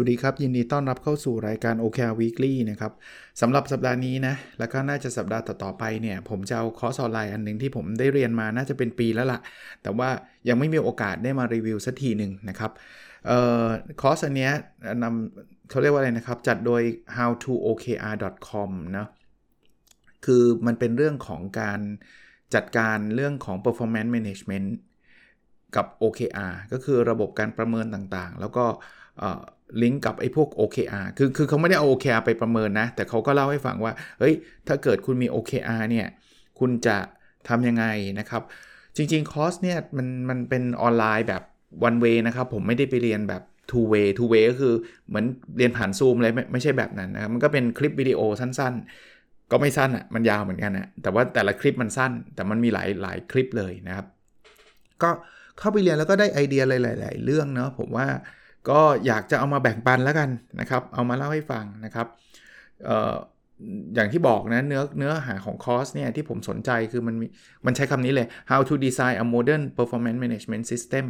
วัสดีครับ ยินดีต้อนรับเข้าสู่รายการ OKR Weekly นะครับสำหรับสัปดาห์นี้นะ แล้วก็น่าจะสัปดาห์ต่อๆไปเนี่ย ผมจะเอาคอร์สออนไลน์อันหนึ่งที่ผมได้เรียนมาน่าจะเป็นปีแล้วละ่ะ แต่ว่ายังไม่มีโอกาสได้มารีวิวสักทีหนึ่งนะครับเอ่อคอร์สอันเนี้ยนำเขาเรียกว่าอะไรนะครับ จัดโดย howtookr.com นะคือมันเป็นเรื่องของการจัดการเรื่องของ performance management กับ OKR ก็คือระบบการประเมินต่างๆ แล้วก็ ลิงก์กับไอ้พวก OKR คือคือเขาไม่ได้เอา OKR ไปประเมินนะ แต่เขาก็เล่าให้ฟังว่า เฮ้ย ถ้าเกิดคุณมี OKR เนี่ย คุณจะทำยังไงนะครับ จริงๆ คอร์สเนี่ย มันมันเป็นออนไลน์แบบ one way นะครับ ผมไม่ได้ไปเรียนแบบ two way two way ก็คือเหมือนเรียนผ่านซูมเลยไม่ไม่ใช่แบบนั้นนะครับ มันก็เป็นคลิปวิดีโอสั้นๆ ก็ไม่สั้นอะ่ะ มันยาวเหมือนกันนะแต่ว่าแต่ละคลิปมันสั้น แต่มันมีหลายหลายคลิปเลยนะครับ ก็เข้าไปเรียนแล้วก็ได้ไอเดียหลาย ๆ เรื่องเนาะ ผมว่า ก็อยากจะเอามาแบ่งปันแล้วกันนะครับ เอามาเล่าให้ฟังนะครับอย่างที่บอกนะเนื้อเนื้อหาของคอร์สเนี่ยที่ผมสนใจคือมันมันใช้คำนี้เลย how to design a modern performance management system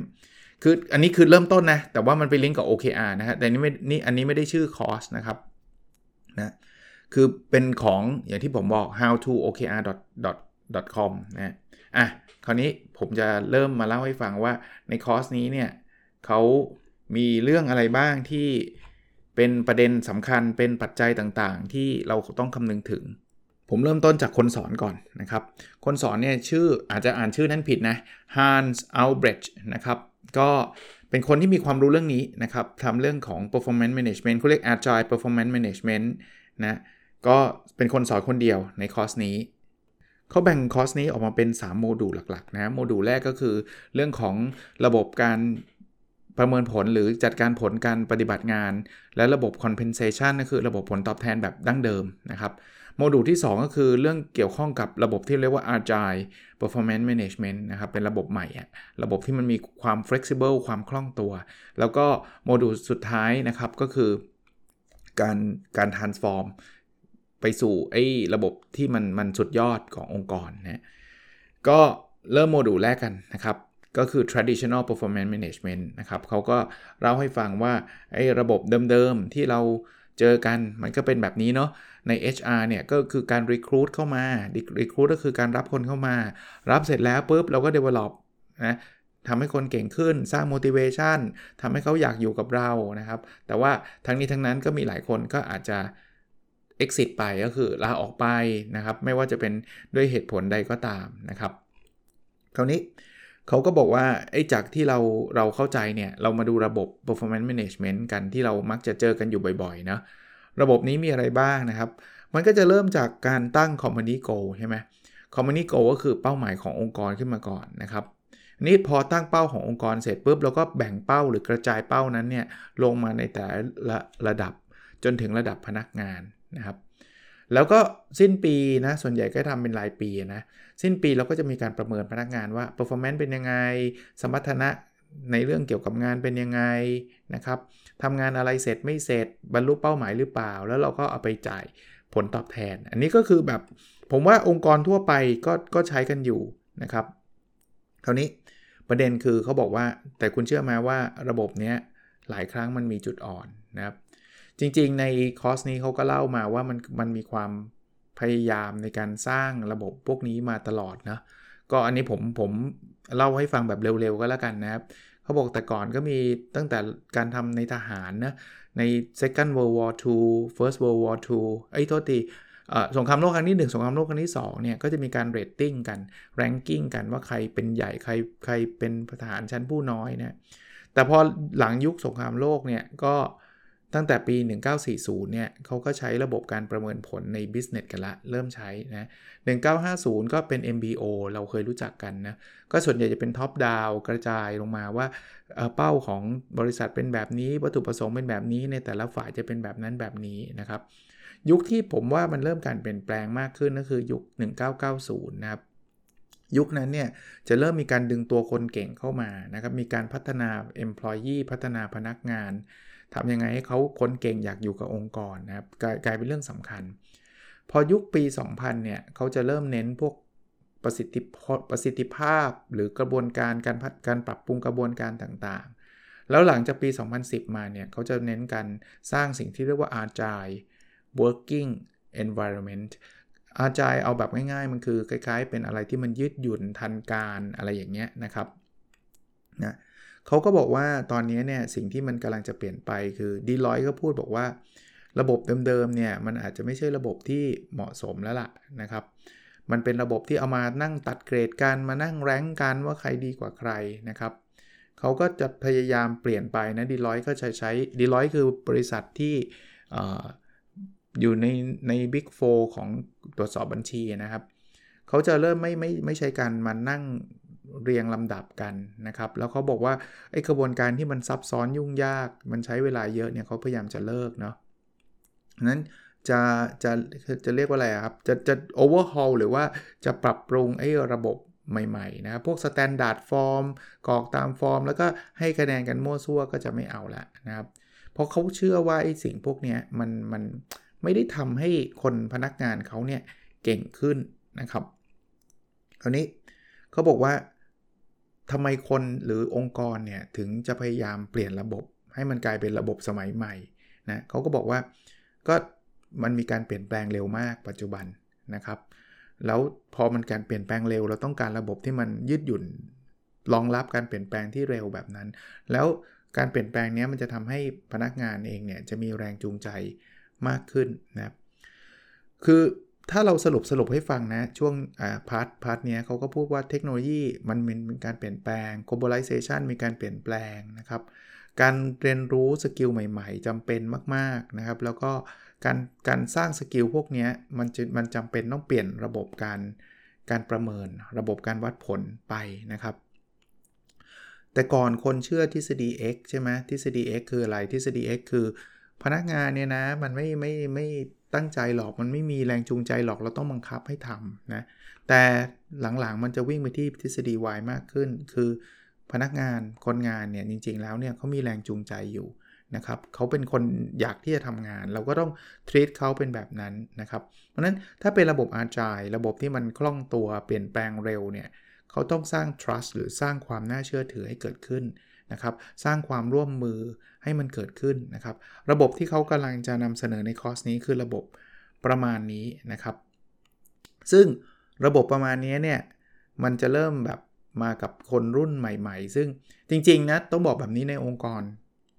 คืออันนี้คือเริ่มต้นนะ แต่ว่ามันไปลิงก์กับ OKR นะฮะแต่นี่ไม่นี่อันนี้ไม่ได้ชื่อคอร์สนะครับนะคือเป็นของอย่างที่ผมบอก how to okr com นะอะคราวนี้ผมจะเริ่มมาเล่าให้ฟังว่าในคอร์สนี้เนี่ยเขา มีเรื่องอะไรบ้างที่เป็นประเด็นสำคัญเป็นปัจจัยต่างๆ ที่เราต้องคำนึงถึง ผมเริ่มต้นจากคนสอนก่อนนะครับ คนสอนเนี่ยชื่ออาจจะอ่านชื่อนั้นผิดนะ Hans Albrecht นะครับก็เป็นคนที่มีความรู้เรื่องนี้นะครับทำเรื่องของ performance management เขาเรียก agile performance management นะก็เป็นคนสอนคนเดียวในคอร์สนี้เขาแบ่งคอร์สนี้ออกมาเป็น 3 โมดูลหลักๆนะโมดูลแรกก็คือเรื่องของระบบการ ประเมินผลหรือจัดการผลการปฏิบัติงาน และระบบ compensation ก็คือระบบผลตอบแทนแบบดั้งเดิมนะครับโมดูลที่ 2 ก็คือเรื่องเกี่ยวข้องกับระบบที่เรียกว่า agile performance management นะครับเป็นระบบใหม่อะระบบที่มันมีความ flexible ความคล่องตัว แล้วก็โมดูลสุดท้ายนะครับก็คือการการ transform ไปสู่ไอ้ระบบที่มันมันสุดยอดขององค์กรนะก็เริ่มโมดูลแรกกันนะครับ ก็คือ traditional performance management นะครับเขาก็เล่าให้ฟังว่าไอ้ระบบเดิมๆ ที่เราเจอกันมันก็เป็นแบบนี้เนาะใน HR เนี่ยก็คือการ recruit เข้ามา recruit ก็คือการรับคนเข้ามา รับเสร็จแล้วปุ๊บเราก็ develop นะทำให้คนเก่งขึ้นสร้าง motivation ทำให้เขาอยากอยู่กับเรานะครับ แต่ว่าทั้งนี้ทั้งนั้นก็มีหลายคนก็อาจจะ exit ไปก็คือลาออกไปนะครับ ไม่ว่าจะเป็นด้วยเหตุผลใดก็ตามนะครับ คราวนี้ เขาก็บอกว่าไอ้จากที่เราเราเข้าใจเนี่ยเรามาดูระบบ performance management กันที่เรามักจะเจอกันอยู่บ่อยๆนะระบบนี้มีอะไรบ้างนะครับ มันก็จะเริ่มจากการตั้ง company goal ใช่ไหม company goal ก็คือเป้าหมายขององค์กรขึ้นมาก่อนนะครับนี่พอตั้งเป้าขององค์กรเสร็จปุ๊บเราก็แบ่งเป้าหรือกระจายเป้านั้นเนี่ยลงมาในแต่ละระดับจนถึงระดับพนักงานนะครับ แล้วก็สิ้นปีนะส่วนใหญ่ก็ทำเป็นรายปีนะสิ้นปีเราก็จะมีการประเมินพนักงานว่า performance เป็นยังไง สมรรถนะในเรื่องเกี่ยวกับงานเป็นยังไงนะครับทำงานอะไรเสร็จไม่เสร็จบรรลุเป้าหมายหรือเปล่า แล้วเราก็เอาไปจ่ายผลตอบแทน อันนี้ก็คือแบบผมว่าองค์กรทั่วไปก็ก็ใช้กันอยู่นะครับคราวนี้ประเด็นคือเขาบอกว่าแต่คุณเชื่อไหมว่าระบบเนี้ยหลายครั้งมันมีจุดอ่อนนะครับ จริงๆ ในคอร์สนี้เขาก็เล่ามาว่ามันมันมีความพยายามในการสร้างระบบพวกนี้มาตลอดนะ ก็อันนี้ผมผมเล่าให้ฟังแบบเร็วๆ ก็แล้วกันนะครับเขาบอกแต่ก่อนก็มีตั้งแต่การทำในทหารนะ ใน Second World War II First World War II ไอ้โทษทีสงครามโลกครั้งที่ 1 สงครามโลกครั้งที่ 2 เนี่ย ก็จะมีการเรตติ้งกันranking กันว่าใครเป็นใหญ่ใครใครเป็นทหารชั้นผู้น้อยนะ แต่พอหลังยุคสงครามโลกเนี่ยก็ ตั้งแต่ปี 1940 เนี่ยเขาก็ใช้ระบบการประเมินผลใน business กันละ เริ่มใช้นะ 1950 ก็เป็น MBO เราเคยรู้จักกันนะ ก็ส่วนใหญ่จะเป็น top down กระจายลงมาว่าเป้าของบริษัทเป็นแบบนี้ วัตถุประสงค์เป็นแบบนี้ในแต่ละฝ่ายจะเป็นแบบนั้นแบบนี้นะครับ ยุคที่ผมว่ามันเริ่มการเปลี่ยนแปลงมากขึ้นก็คือยุค 1990 นะครับยุคนั้นเนี่ยจะเริ่มมีการดึงตัวคนเก่งเข้ามานะครับ มีการพัฒนา employee พัฒนาพนักงาน ทำยังไงให้เขาคนเก่งอยากอยู่กับองค์กรนะครับกลายกลายเป็นเรื่องสำคัญ พอยุคปี 2000 เนี่ยเขาจะเริ่มเน้นพวกประสิทธิประสิทธิภาพหรือกระบวนการการพัฒการปรับปรุงกระบวนการต่างๆ แล้วหลังจากปี 2010 มาเนี่ยเขาจะเน้นการสร้างสิ่งที่เรียกว่า agile working environment อาจายเอาแบบง่ายๆ มันคือคล้ายๆ เป็นอะไรที่มันยืดหยุ่นทันการอะไรอย่างเงี้ยนะครับนะ เขาก็บอกว่าตอนนี้เนี่ยสิ่งที่มันกำลังจะเปลี่ยนไปคือดีลอยก็พูดบอกว่า ระบบเดิมๆเนี่ยมันอาจจะไม่ใช่ระบบที่เหมาะสมแล้วล่ะนะครับ มันเป็นระบบที่เอามานั่งตัดเกรดกันมานั่งแรงกันว่าใครดีกว่าใครนะครับเขาก็จะพยายามเปลี่ยนไปนะดีลอยก็ใช้ใช้ดีลอยคือบริษัทที่อยู่ในใน Big 4ของตรวจสอบบัญชีนะครับ เขาจะเริ่มไม่ไม่ไม่ใช่การมานั่ง เรียงลำดับกันนะครับ แล้วเขาบอกว่าไอ้กระบวนการที่มันซับซ้อนยุ่งยาก มันใช้เวลาเยอะเนี่ยเขาพยายามจะเลิกเนาะนั้นจะจะจะเรียกว่าอะไรครับ จะจะ overhaul หรือว่าจะปรับปรุงไอ้ระบบใหม่ๆนะพวก standard form กรอกตามฟอร์ม แล้วก็ให้คะแนนกันมั่วซั่วก็จะไม่เอาละนะครับ เพราะเขาเชื่อว่าไอ้สิ่งพวกนี้มันมันไม่ได้ทำให้คนพนักงานเขาเนี่ยเก่งขึ้นนะครับคราวนี้เขาบอกว่า ทำไมคนหรือองค์กรเนี่ยถึงจะพยายามเปลี่ยนระบบ ให้มันกลายเป็นระบบสมัยใหม่นะเขาก็บอกว่าก็มันมีการเปลี่ยนแปลงเร็วมากปัจจุบันนะครับ แล้วพอมันการเปลี่ยนแปลงเร็ว เราต้องการระบบที่มันยืดหยุ่นรองรับการเปลี่ยนแปลงที่เร็วแบบนั้น แล้วการเปลี่ยนแปลงนี้มันจะทำให้พนักงานเองเนี่ยจะมีแรงจูงใจมากขึ้นนะครับคือ ถ้าเราสรุปสรุปให้ฟังนะ ช่วง part part เนี้ยเขาก็พูดว่าเทคโนโลยีมันมีการเปลี่ยนแปลง globalization มีการเปลี่ยนแปลงนะครับ การเรียนรู้ skill ใหม่ๆจำเป็นมากๆนะครับ แล้วก็การการสร้าง skill พวกนี้มันจะมันจำเป็นต้องเปลี่ยนระบบการการประเมิน ระบบการวัดผลไปนะครับ แต่ก่อนคนเชื่อทฤษฎี X ใช่ไหมทฤษฎี X คืออะไรทฤษฎี X คือพนักงานเนี่ยนะมันไม่ไม่ไม่ ตั้งใจหรอกมันไม่มีแรงจูงใจหรอกเราต้องบังคับให้ทำนะแต่หลังๆมันจะวิ่งไปที่ทฤษฎี Y มากขึ้น คือพนักงานคนงานเนี่ยจริง ๆ แล้วเนี่ยเขามีแรงจูงใจอยู่นะครับเขาเป็นคนอยากที่จะทำงาน เราก็ต้องทรีตเขาเป็นแบบนั้นนะครับ เพราะนั้นถ้าเป็นระบบอาจายระบบที่มันคล่องตัวเปลี่ยนแปลงเร็วเนี่ยเขาต้องสร้าง trust หรือสร้างความน่าเชื่อถือให้เกิดขึ้นนะครับ สร้างความร่วมมือให้มันเกิดขึ้นนะครับ ระบบที่เขากำลังจะนำเสนอในคอร์สนี้คือระบบประมาณนี้นะครับ ซึ่งระบบประมาณนี้เนี่ยมันจะเริ่มแบบมากับคนรุ่นใหม่ ๆ ซึ่งจริง ๆ นะ ต้องบอกแบบนี้ในองค์กร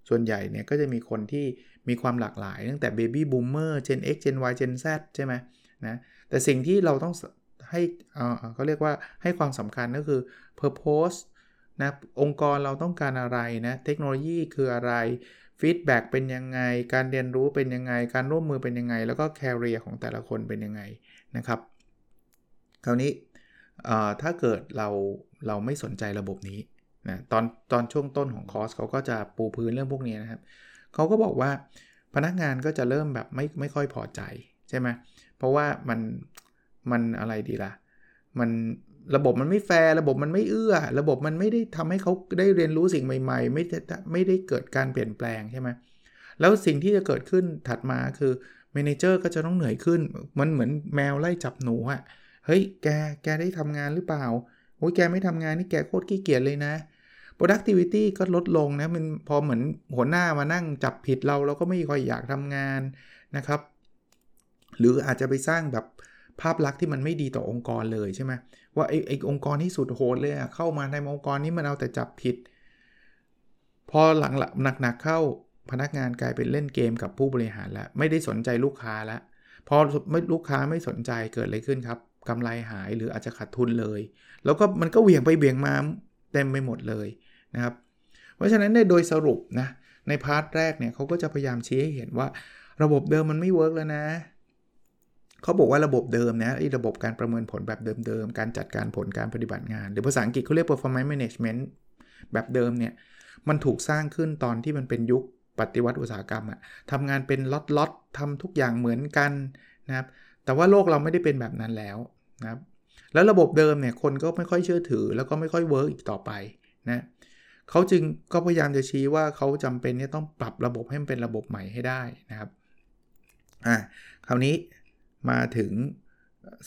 ส่วนใหญ่เนี่ยก็จะมีคนที่มีความหลากหลาย ตั้งแต่ Baby Boomer Gen X Gen Y Gen Z ใช่ไหมนะแต่สิ่งที่เราต้องให้เขาเรียกว่าให้ความสำคัญก็คือ Purpose นะองค์กรเราต้องการอะไรนะเทคโนโลยีคืออะไร feedback เป็นยังไง การเรียนรู้เป็นยังไง การร่วมมือเป็นยังไง แล้วก็ career ของแต่ละคนเป็นยังไงนะครับ คราวนี้ถ้าเกิดเราเราไม่สนใจระบบนี้นะตอนตอนช่วงต้นของคอร์สเขาก็จะปูพื้นเรื่องพวกนี้นะครับเขาก็บอกว่าพนักงานก็จะเริ่มแบบไม่ไม่ค่อยพอใจใช่ไหมเพราะว่ามันมันอะไรดีละ่ะมัน ระบบมันไม่แฟร์ระบบมันไม่เอื้อ ระบบมันไม่ได้ทำให้เขาได้เรียนรู้สิ่งใหม่ ๆ ไม่ไม่ได้เกิดการเปลี่ยนแปลงใช่ไหมแล้วสิ่งที่จะเกิดขึ้นถัดมาคือเมนเจอร์ก็จะต้องเหนื่อยขึ้น มันเหมือนแมวไล่จับหนูอะเฮ้ยแกแกได้ทำงานหรือเปล่าโอ้ยแกไม่ทำงานนี่แกโคตรขี้เกียจเลยนะ productivity ก็ลดลงนะมันพอเหมือนหัวหน้ามานั่งจับผิดเราเราก็ไม่ค่อยอยากทำงานนะครับ หรืออาจจะไปสร้างแบบ ภาพลักษณ์ที่มันไม่ดีต่อองค์กรเลยใช่ไหมว่าไอ้ไอ้องค์กรที่สุดโหดเลยอะเข้ามาในองค์กรนี้มันเอาแต่จับผิด พอหลังหนักๆเข้าพนักงานกลายเป็นเล่นเกมกับผู้บริหารแล้ว ไม่ได้สนใจลูกค้าแล้วพอไม่ลูกค้าไม่สนใจเกิดอะไรขึ้นครับกำไรหายหรืออาจจะขาดทุนเลย แล้วก็มันก็เหวี่ยงไปเบี่ยงมาเต็มไปหมดเลยนะครับ เพราะฉะนั้นในโดยสรุปนะใน part แรกเนี่ยเขาก็จะพยายามชี้ให้เห็นว่า ระบบเดิมมันไม่ work แล้วนะ เขาบอกว่าระบบเดิมนะไอ้ระบบการประเมินผลแบบเดิมๆ การจัดการผลการปฏิบัติงาน หรือภาษาอังกฤษเขาเรียก performance management แบบเดิมเนี่ย มันถูกสร้างขึ้นตอนที่มันเป็นยุคปฏิวัติอุตสาหกรรมอะทำงานเป็นล็อตๆทำทุกอย่างเหมือนกันนะครับ แต่ว่าโลกเราไม่ได้เป็นแบบนั้นแล้วนะครับ แล้วระบบเดิมเนี่ยคนก็ไม่ค่อยเชื่อถือ แล้วก็ไม่ค่อยเวิร์กอีกต่อไปนะเขาจึงก็พยายามจะชี้ว่าเขาจำเป็นที่ต้องปรับระบบให้มันเป็นระบบใหม่ให้ได้นะครับ อ่า คราวนี้ มาถึง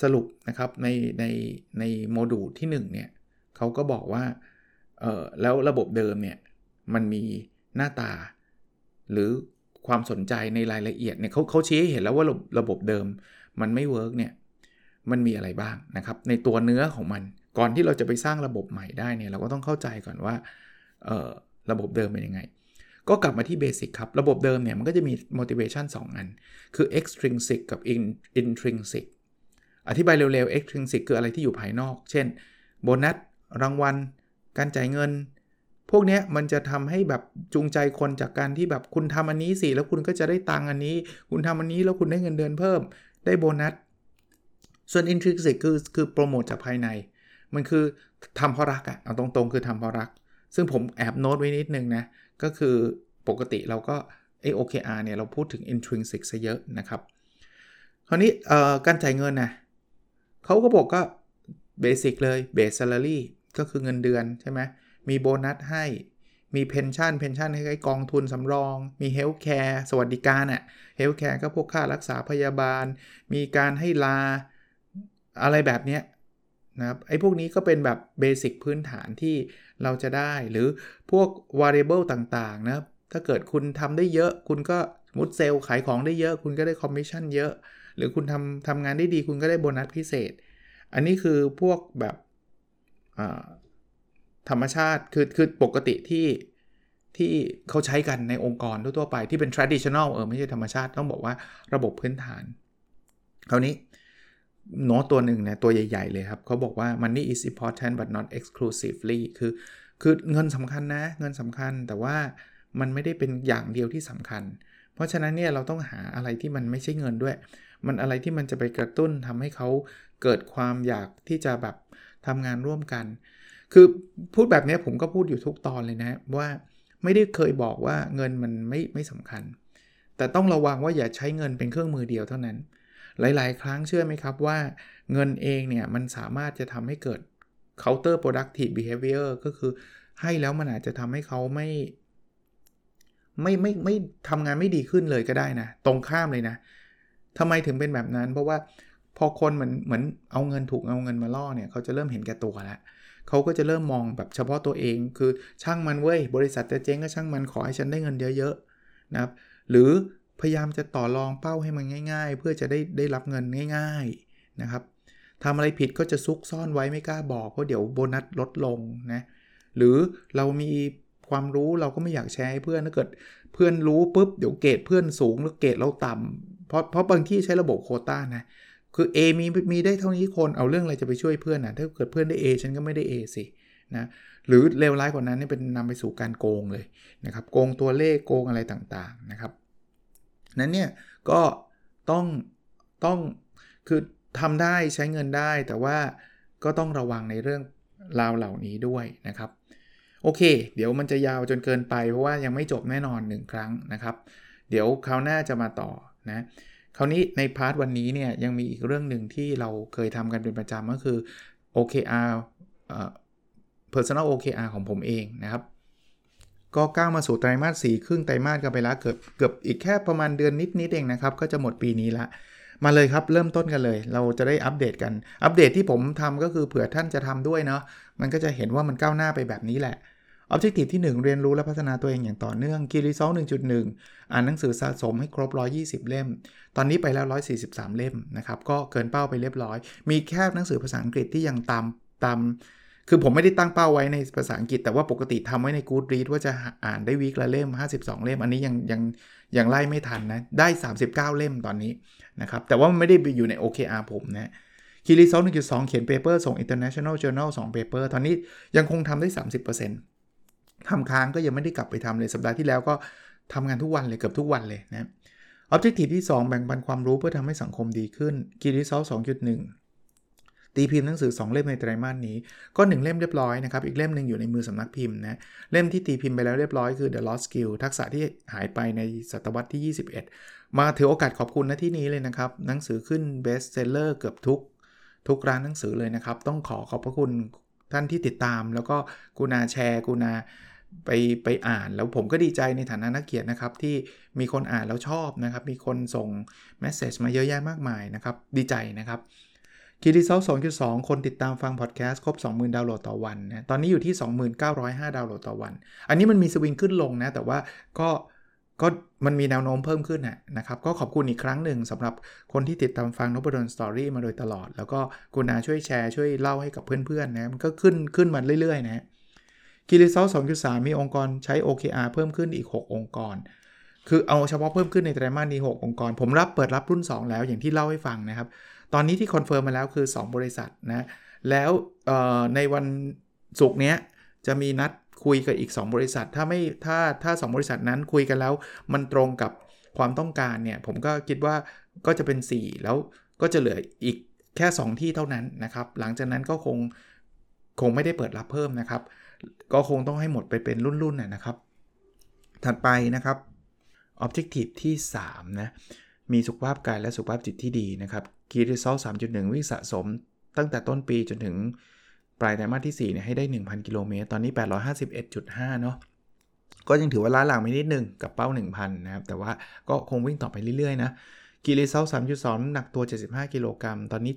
สรุปนะครับในในในโมดูลที่1เนี่ยเขาก็บอกว่าเออแล้วระบบเดิมเนี่ยมันมีหน้าตา หรือความสนใจในรายละเอียดเนี่ยเขาเขาชี้ให้เห็นแล้วว่าระระบบเดิมมันไม่ work เนี่ยมันมีอะไรบ้างนะครับ ในตัวเนื้อของมันก่อนที่เราจะไปสร้างระบบใหม่ได้เนี่ยเราก็ต้องเข้าใจก่อนว่าเออระบบเดิมเป็นยังไง ก็กลับมาที่ basic ครับ ระบบเดิมเนี่ยมันก็จะมี motivation 2 อัน คือ extrinsic กับ intrinsic อธิบายเร็วๆ extrinsic คืออะไรที่อยู่ภายนอก เช่น โบนัส รางวัล การจ่ายเงิน พวกนี้มันจะทำให้แบบจูงใจคนจากการที่แบบคุณทำอันนี้สิ แล้วคุณก็จะได้ตังอันนี้ คุณทำอันนี้แล้วคุณได้เงินเดือนเพิ่ม ได้โบนัส ส่วน intrinsic คือคือโปรโมทจากภายใน มันคือทำเพราะรักอะเอาตรงๆ คือทำเพราะรัก ซึ่งผมแอบโน้ตไว้นิดนึงนะ ก็คือปกติเราก็ไอ OKR เนี่ยเราพูดถึง intrinsic ซะเยอะนะครับ คราวนี้การจ่ายเงินนะเขาก็บอกก็ basic เลย base salary ก็คือเงินเดือนใช่ไหมมีโบนัสให้มี pension pension ให้กองทุนสำรอง มี healthcare สวัสดิการอะ่ะ healthcare ก็พวกค่ารักษาพยาบาล มีการให้ลาอะไรแบบเนี้ยนะครับไอ้พวกนี้ก็เป็นแบบ basic พื้นฐานที่ เราจะได้หรือพวก variable ต่างๆนะถ้าเกิดคุณทำได้เยอะ คุณสมมุดเซลล์ขายของได้เยอะ คุณก็ได้คอมมิชชั่นเยอะ หรือคุณทำทำงานได้ดี คุณก็ได้โบนัสพิเศษ อันนี้คือพวกแบบธรรมชาติคือคือปกติที่ที่เขาใช้กันในองค์กรทั่วไปที่เป็น traditional เออไม่ใช่ธรรมชาติต้องบอกว่าระบบพื้นฐานคราวนี้ โน้ตตัวหนึ่งเนี่ยตัวใหญ่ ๆ เลยครับเขาบอกว่า money is important but not exclusively คือคือเงินสำคัญนะ เงินสำคัญแต่ว่ามันไม่ได้เป็นอย่างเดียวที่สำคัญ เพราะฉะนั้นเนี่ยเราต้องหาอะไรที่มันไม่ใช่เงินด้วย มันอะไรที่มันจะไปกระตุ้นทำให้เขาเกิดความอยากที่จะแบบทำงานร่วมกัน คือพูดแบบนี้ผมก็พูดอยู่ทุกตอนเลยนะว่าไม่ได้เคยบอกว่าเงินมันไม่ไม่สำคัญ แต่ต้องระวังว่าอย่าใช้เงินเป็นเครื่องมือเดียวเท่านั้น หลาย ๆ ครั้งเชื่อไหมครับว่าเงินเองเนี่ยมันสามารถจะทำให้เกิด counter productive behavior ก็คือให้แล้วมันอาจจะทำให้เขาไม่ไม่ไม่ไม่ทำงานไม่ดีขึ้นเลยก็ได้นะ ตรงข้ามเลยนะทำไมถึงเป็นแบบนั้น เพราะว่าพอคนเหมือนเหมือนเอาเงินถูกเอาเงินมาล่อเนี่ยเขาจะเริ่มเห็นแก่ตัวแล้วเขาก็จะเริ่มมองแบบเฉพาะตัวเอง คือช่างมันเว้ย บริษัทจะเจ๊งก็ช่างมันขอให้ฉันได้เงินเยอะๆนะครับหรือ พยายามจะต่อรองเป้าให้มันง่าย ๆ เพื่อจะได้ได้รับเงินง่าย ๆนะครับทำอะไรผิดก็จะซุกซ่อนไว้ไม่กล้าบอกเพราะเดี๋ยวโบนัสลดลงนะหรือเรามีความรู้เราก็ไม่อยากแชร์ให้เพื่อนถ้าเกิดเพื่อนรู้ปุ๊บเดี๋ยวเกรดเพื่อนสูงแล้วเกรดเราต่ำเพราะเพราะบางที่ใช้ระบบโคต้านะคือ A มีมีได้เท่านี้คนเอาเรื่องอะไรจะไปช่วยเพื่อนนะถ้าเกิดเพื่อนได้ A ฉันก็ไม่ได้ A สินะหรือเลวร้ายกว่านั้นนี่เป็นนำไปสู่การโกงเลยนะครับโกงตัวเลขโกงอะไรต่างๆนะครับ นั้นเนี่ยก็ต้องต้องคือทำได้ใช้เงินได้ แต่ว่าก็ต้องระวังในเรื่องราวเหล่านี้ด้วยนะครับ โอเค เดี๋ยวมันจะยาวจนเกินไป เพราะว่ายังไม่จบแน่นอน 1 ครั้งนะครับ เดี๋ยวคราวหน้าจะมาต่อนะคราวนี้ในพาร์ทวันนี้เนี่ยยังมีอีกเรื่องหนึ่งที่เราเคยทำกันเป็นประจำก็คือ OKR เอ่อ personal OKR ของผมเองนะครับ ก็ก้าวมาสู่ไตรมาสสี่ครึ่งไตรมาสกันไปแล้วเกือบเกือบอีกแค่ประมาณเดือนนิดๆเองนะครับ ก็จะหมดปีนี้ละ มาเลยครับเริ่มต้นกันเลย เราจะได้อัปเดตกัน อัปเดตที่ผมทำก็คือเผื่อท่านจะทำด้วยเนาะมันก็จะเห็นว่ามันก้าวหน้าไปแบบนี้แหละ Objective ที่ 1 เรียนรู้และพัฒนาตัวเองอย่างต่อเนื่อง Key Result 1.1 อ่านหนังสือสะสมให้ครบ 120 เล่ม ตอนนี้ไปแล้ว 143 เล่มนะครับ ก็เกินเป้าไปเรียบร้อย มีแค่หนังสือภาษาอังกฤษที่ยังตามตาม คือผมไม่ได้ตั้งเป้าไว้ในภาษาอังกฤษ แต่ว่าปกติทำไว้ใน Goodreads ว่าจะอ่านได้วีคละเล่ม 52 เล่ม อันนี้ยังยังยังไล่ไม่ทันนะ ได้ 39 เล่มตอนนี้นะครับ แต่ว่ามันไม่ได้อยู่ใน OKR ผมนะคีรีซอล1.2 เขียนเปเปอร์ส่ง International Journal 2 paper ตอนนี้ยังคงทำได้ 30%ทำค้างก็ยังไม่ได้กลับไปทำเลย สัปดาห์ที่แล้วก็ทำงานทุกวันเลยเกือบทุกวันเลยนะ Objective ที่ 2 แบ่งปันความรู้เพื่อทำให้สังคมดีขึ้น Key Result 2.1 ตีพิมพ์หนังสือ 2 เล่มในไตรมาสนี้ ก็ 1 เล่มเรียบร้อยนะครับ อีกเล่มหนึ่งอยู่ในมือสำนักพิมพ์นะ เล่มที่ตีพิมพ์ไปแล้วเรียบร้อยคือ The Lost Skill ทักษะที่หายไปในศตวรรษที่ 21 มาถือโอกาสขอบคุณณที่นี้เลยนะครับ หนังสือขึ้น Best Seller เกือบทุก ทุกร้านหนังสือเลยนะครับ ต้องขอขอบพระคุณท่านที่ติดตาม แล้วก็กรุณาแชร์กรุณาไปไปอ่านแล้วผมก็ดีใจในฐานะนักเขียนนะครับ ที่มีคนอ่านแล้วชอบนะครับ มีคนส่ง message มาเยอะแยะมากมายนะครับ ดีใจนะครับ Key Result 2.2คนติดตามฟังพอดแคสต์ครบ 20,000 ดาวน์โหลดต่อวันนะตอนนี้อยู่ที่ 2905 ดาวน์โหลดต่อวัน อันนี้มันมีสวิงขึ้นลงนะ แต่ว่าก็ก็มันมีแนวโน้มเพิ่มขึ้นนะครับ ก็ขอบคุณอีกครั้งหนึ่งสำหรับคนที่ติดตามฟัง Nopadol's Story มาโดยตลอด แล้วก็กรุณาช่วยแชร์ช่วยเล่าให้กับเพื่อนๆนะมันก็ขึ้นขึ้นมาเรื่อยๆนะ Key Result 2.3มีองค์กรใช้ OKR เพิ่มขึ้นอีก 6 องค์กรคือเอาเฉพาะเพิ่มขึ้นในไตรมาสนี้6องค์กร ผมรับเปิดรับรุ่น 2 แล้วอย่างที่เล่าให้ฟังนะครับ ตอนนี้ที่ confirm มาแล้วคือ 2 บริษัทนะแล้วในวันศุกร์นี้จะมีนัดคุยกับอีก 2 บริษัท ถ้าไม่ถ้าถ้า 2 บริษัทนั้นคุยกันแล้วมันตรงกับความต้องการเนี่ยผมก็คิดว่าก็จะเป็น 4 แล้วก็จะเหลืออีกแค่ 2 ที่เท่านั้นนะครับ หลังจากนั้นก็คงคงไม่ได้เปิดรับเพิ่มนะครับ ก็คงต้องให้หมดไปเป็นรุ่นๆนะครับ ถัดไปนะครับ Objective ที่ 3 นะ มีสุขภาพกายและสุขภาพจิตที่ดีนะครับ Key Result 3.1 วิ่งสะสม ตั้งแต่ต้นปีจนถึงปลายไตรมาสที่4เนี่ยให้ได้ 1,000 กิโลเมตร ตอนนี้ 851.5 เนาะก็ยังถือว่าล้าหลังไปนิดนึงกับเป้า 1,000 นะครับ แต่ว่าก็คงวิ่งต่อไปเรื่อยๆนะกีรีเซล3.2หนักตัว 75 กิโลกรัม ตอนนี้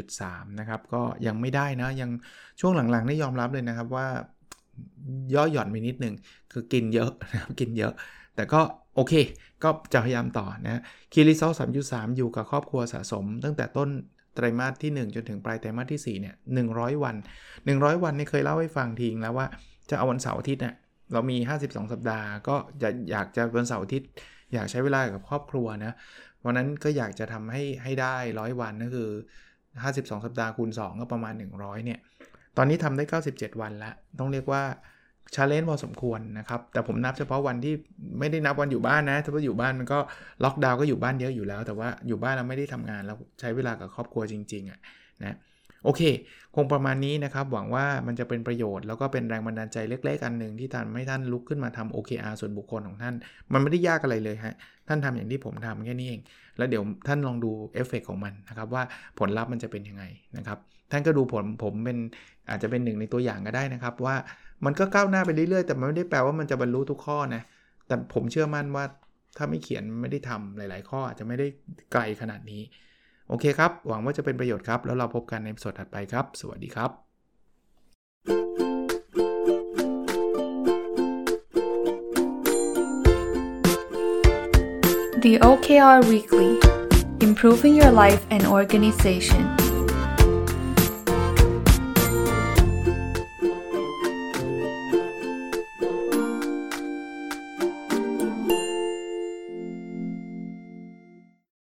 78.3 นะครับ ก็ยังไม่ได้นะ ยังช่วงหลังๆได้ยอมรับเลยนะครับว่าย่อหย่อนไปนิดนึง คือกินเยอะนะครับ กินเยอะ แต่ก็โอเค ก็จะพยายามต่อนะคีรีเซล3.3อยู่กับครอบครัวสะสม ตั้งแต่ต้นไตรมาสที่ 1 จนถึงปลายไตรมาสที่4เนี่ย100 วัน 100 วันนี่เคยเล่าให้ฟังทิ้งแล้วว่าจะเอาวันเสาร์อาทิตย์เนี่ยเรามี 52 สัปดาห์ ก็อยากอยากจะวันเสาร์อาทิตย์อยากใช้เวลากับครอบครัวนะวันนั้นก็อยากจะทำให้ให้ได้ร้อยวันก็คือ 52 สัปดาห์คูณ 2 ก็ประมาณ 100เนี่ยตอนนี้ทำได้ 97 วันล้วต้องเรียกว่า ชาเลนจ์พอสมควรนะครับ แต่ผมนับเฉพาะวันที่ไม่ได้นับวันอยู่บ้านนะ ถ้าว่าอยู่บ้านมันก็ล็อกดาวน์ก็อยู่บ้านเยอะอยู่แล้ว แต่ว่าอยู่บ้านเราไม่ได้ทำงานแล้วใช้เวลากับครอบครัวจริงๆอะ่ะนะโอเค คงประมาณนี้นะครับ หวังว่ามันจะเป็นประโยชน์ แล้วก็เป็นแรงบันดาลใจเล็ก ๆ อันหนึ่งที่ทำให้ท่านลุกขึ้นมาทำ OKR ส่วนบุคคลของท่าน มันไม่ได้ยากอะไรเลยฮะ ท่านทำอย่างที่ผมทำแค่นี้เอง แล้วเดี๋ยวท่านลองดูเอฟเฟกของมันนะครับ ว่าผลลัพธ์มันจะเป็นยังไงนะครับ ท่านก็ดูผลผมเป็นอาจจะเป็นหนึ่งในตัวอย่างก็ได้นะครับว่า มันก็ก้าวหน้าไปเรื่อยๆ แต่มันไม่ได้แปลว่ามันจะบรรลุทุกข้อนะ แต่ผมเชื่อมั่นว่าถ้าไม่เขียนไม่ได้ทำหลาย ๆ ข้ออาจจะไม่ได้ไกลขนาดนี้ โอเคครับ หวังว่าจะเป็นประโยชน์ครับ แล้วเราพบกันในสดถัดไปครับ สวัสดีครับ The OKR Weekly Improving Your Life and Organization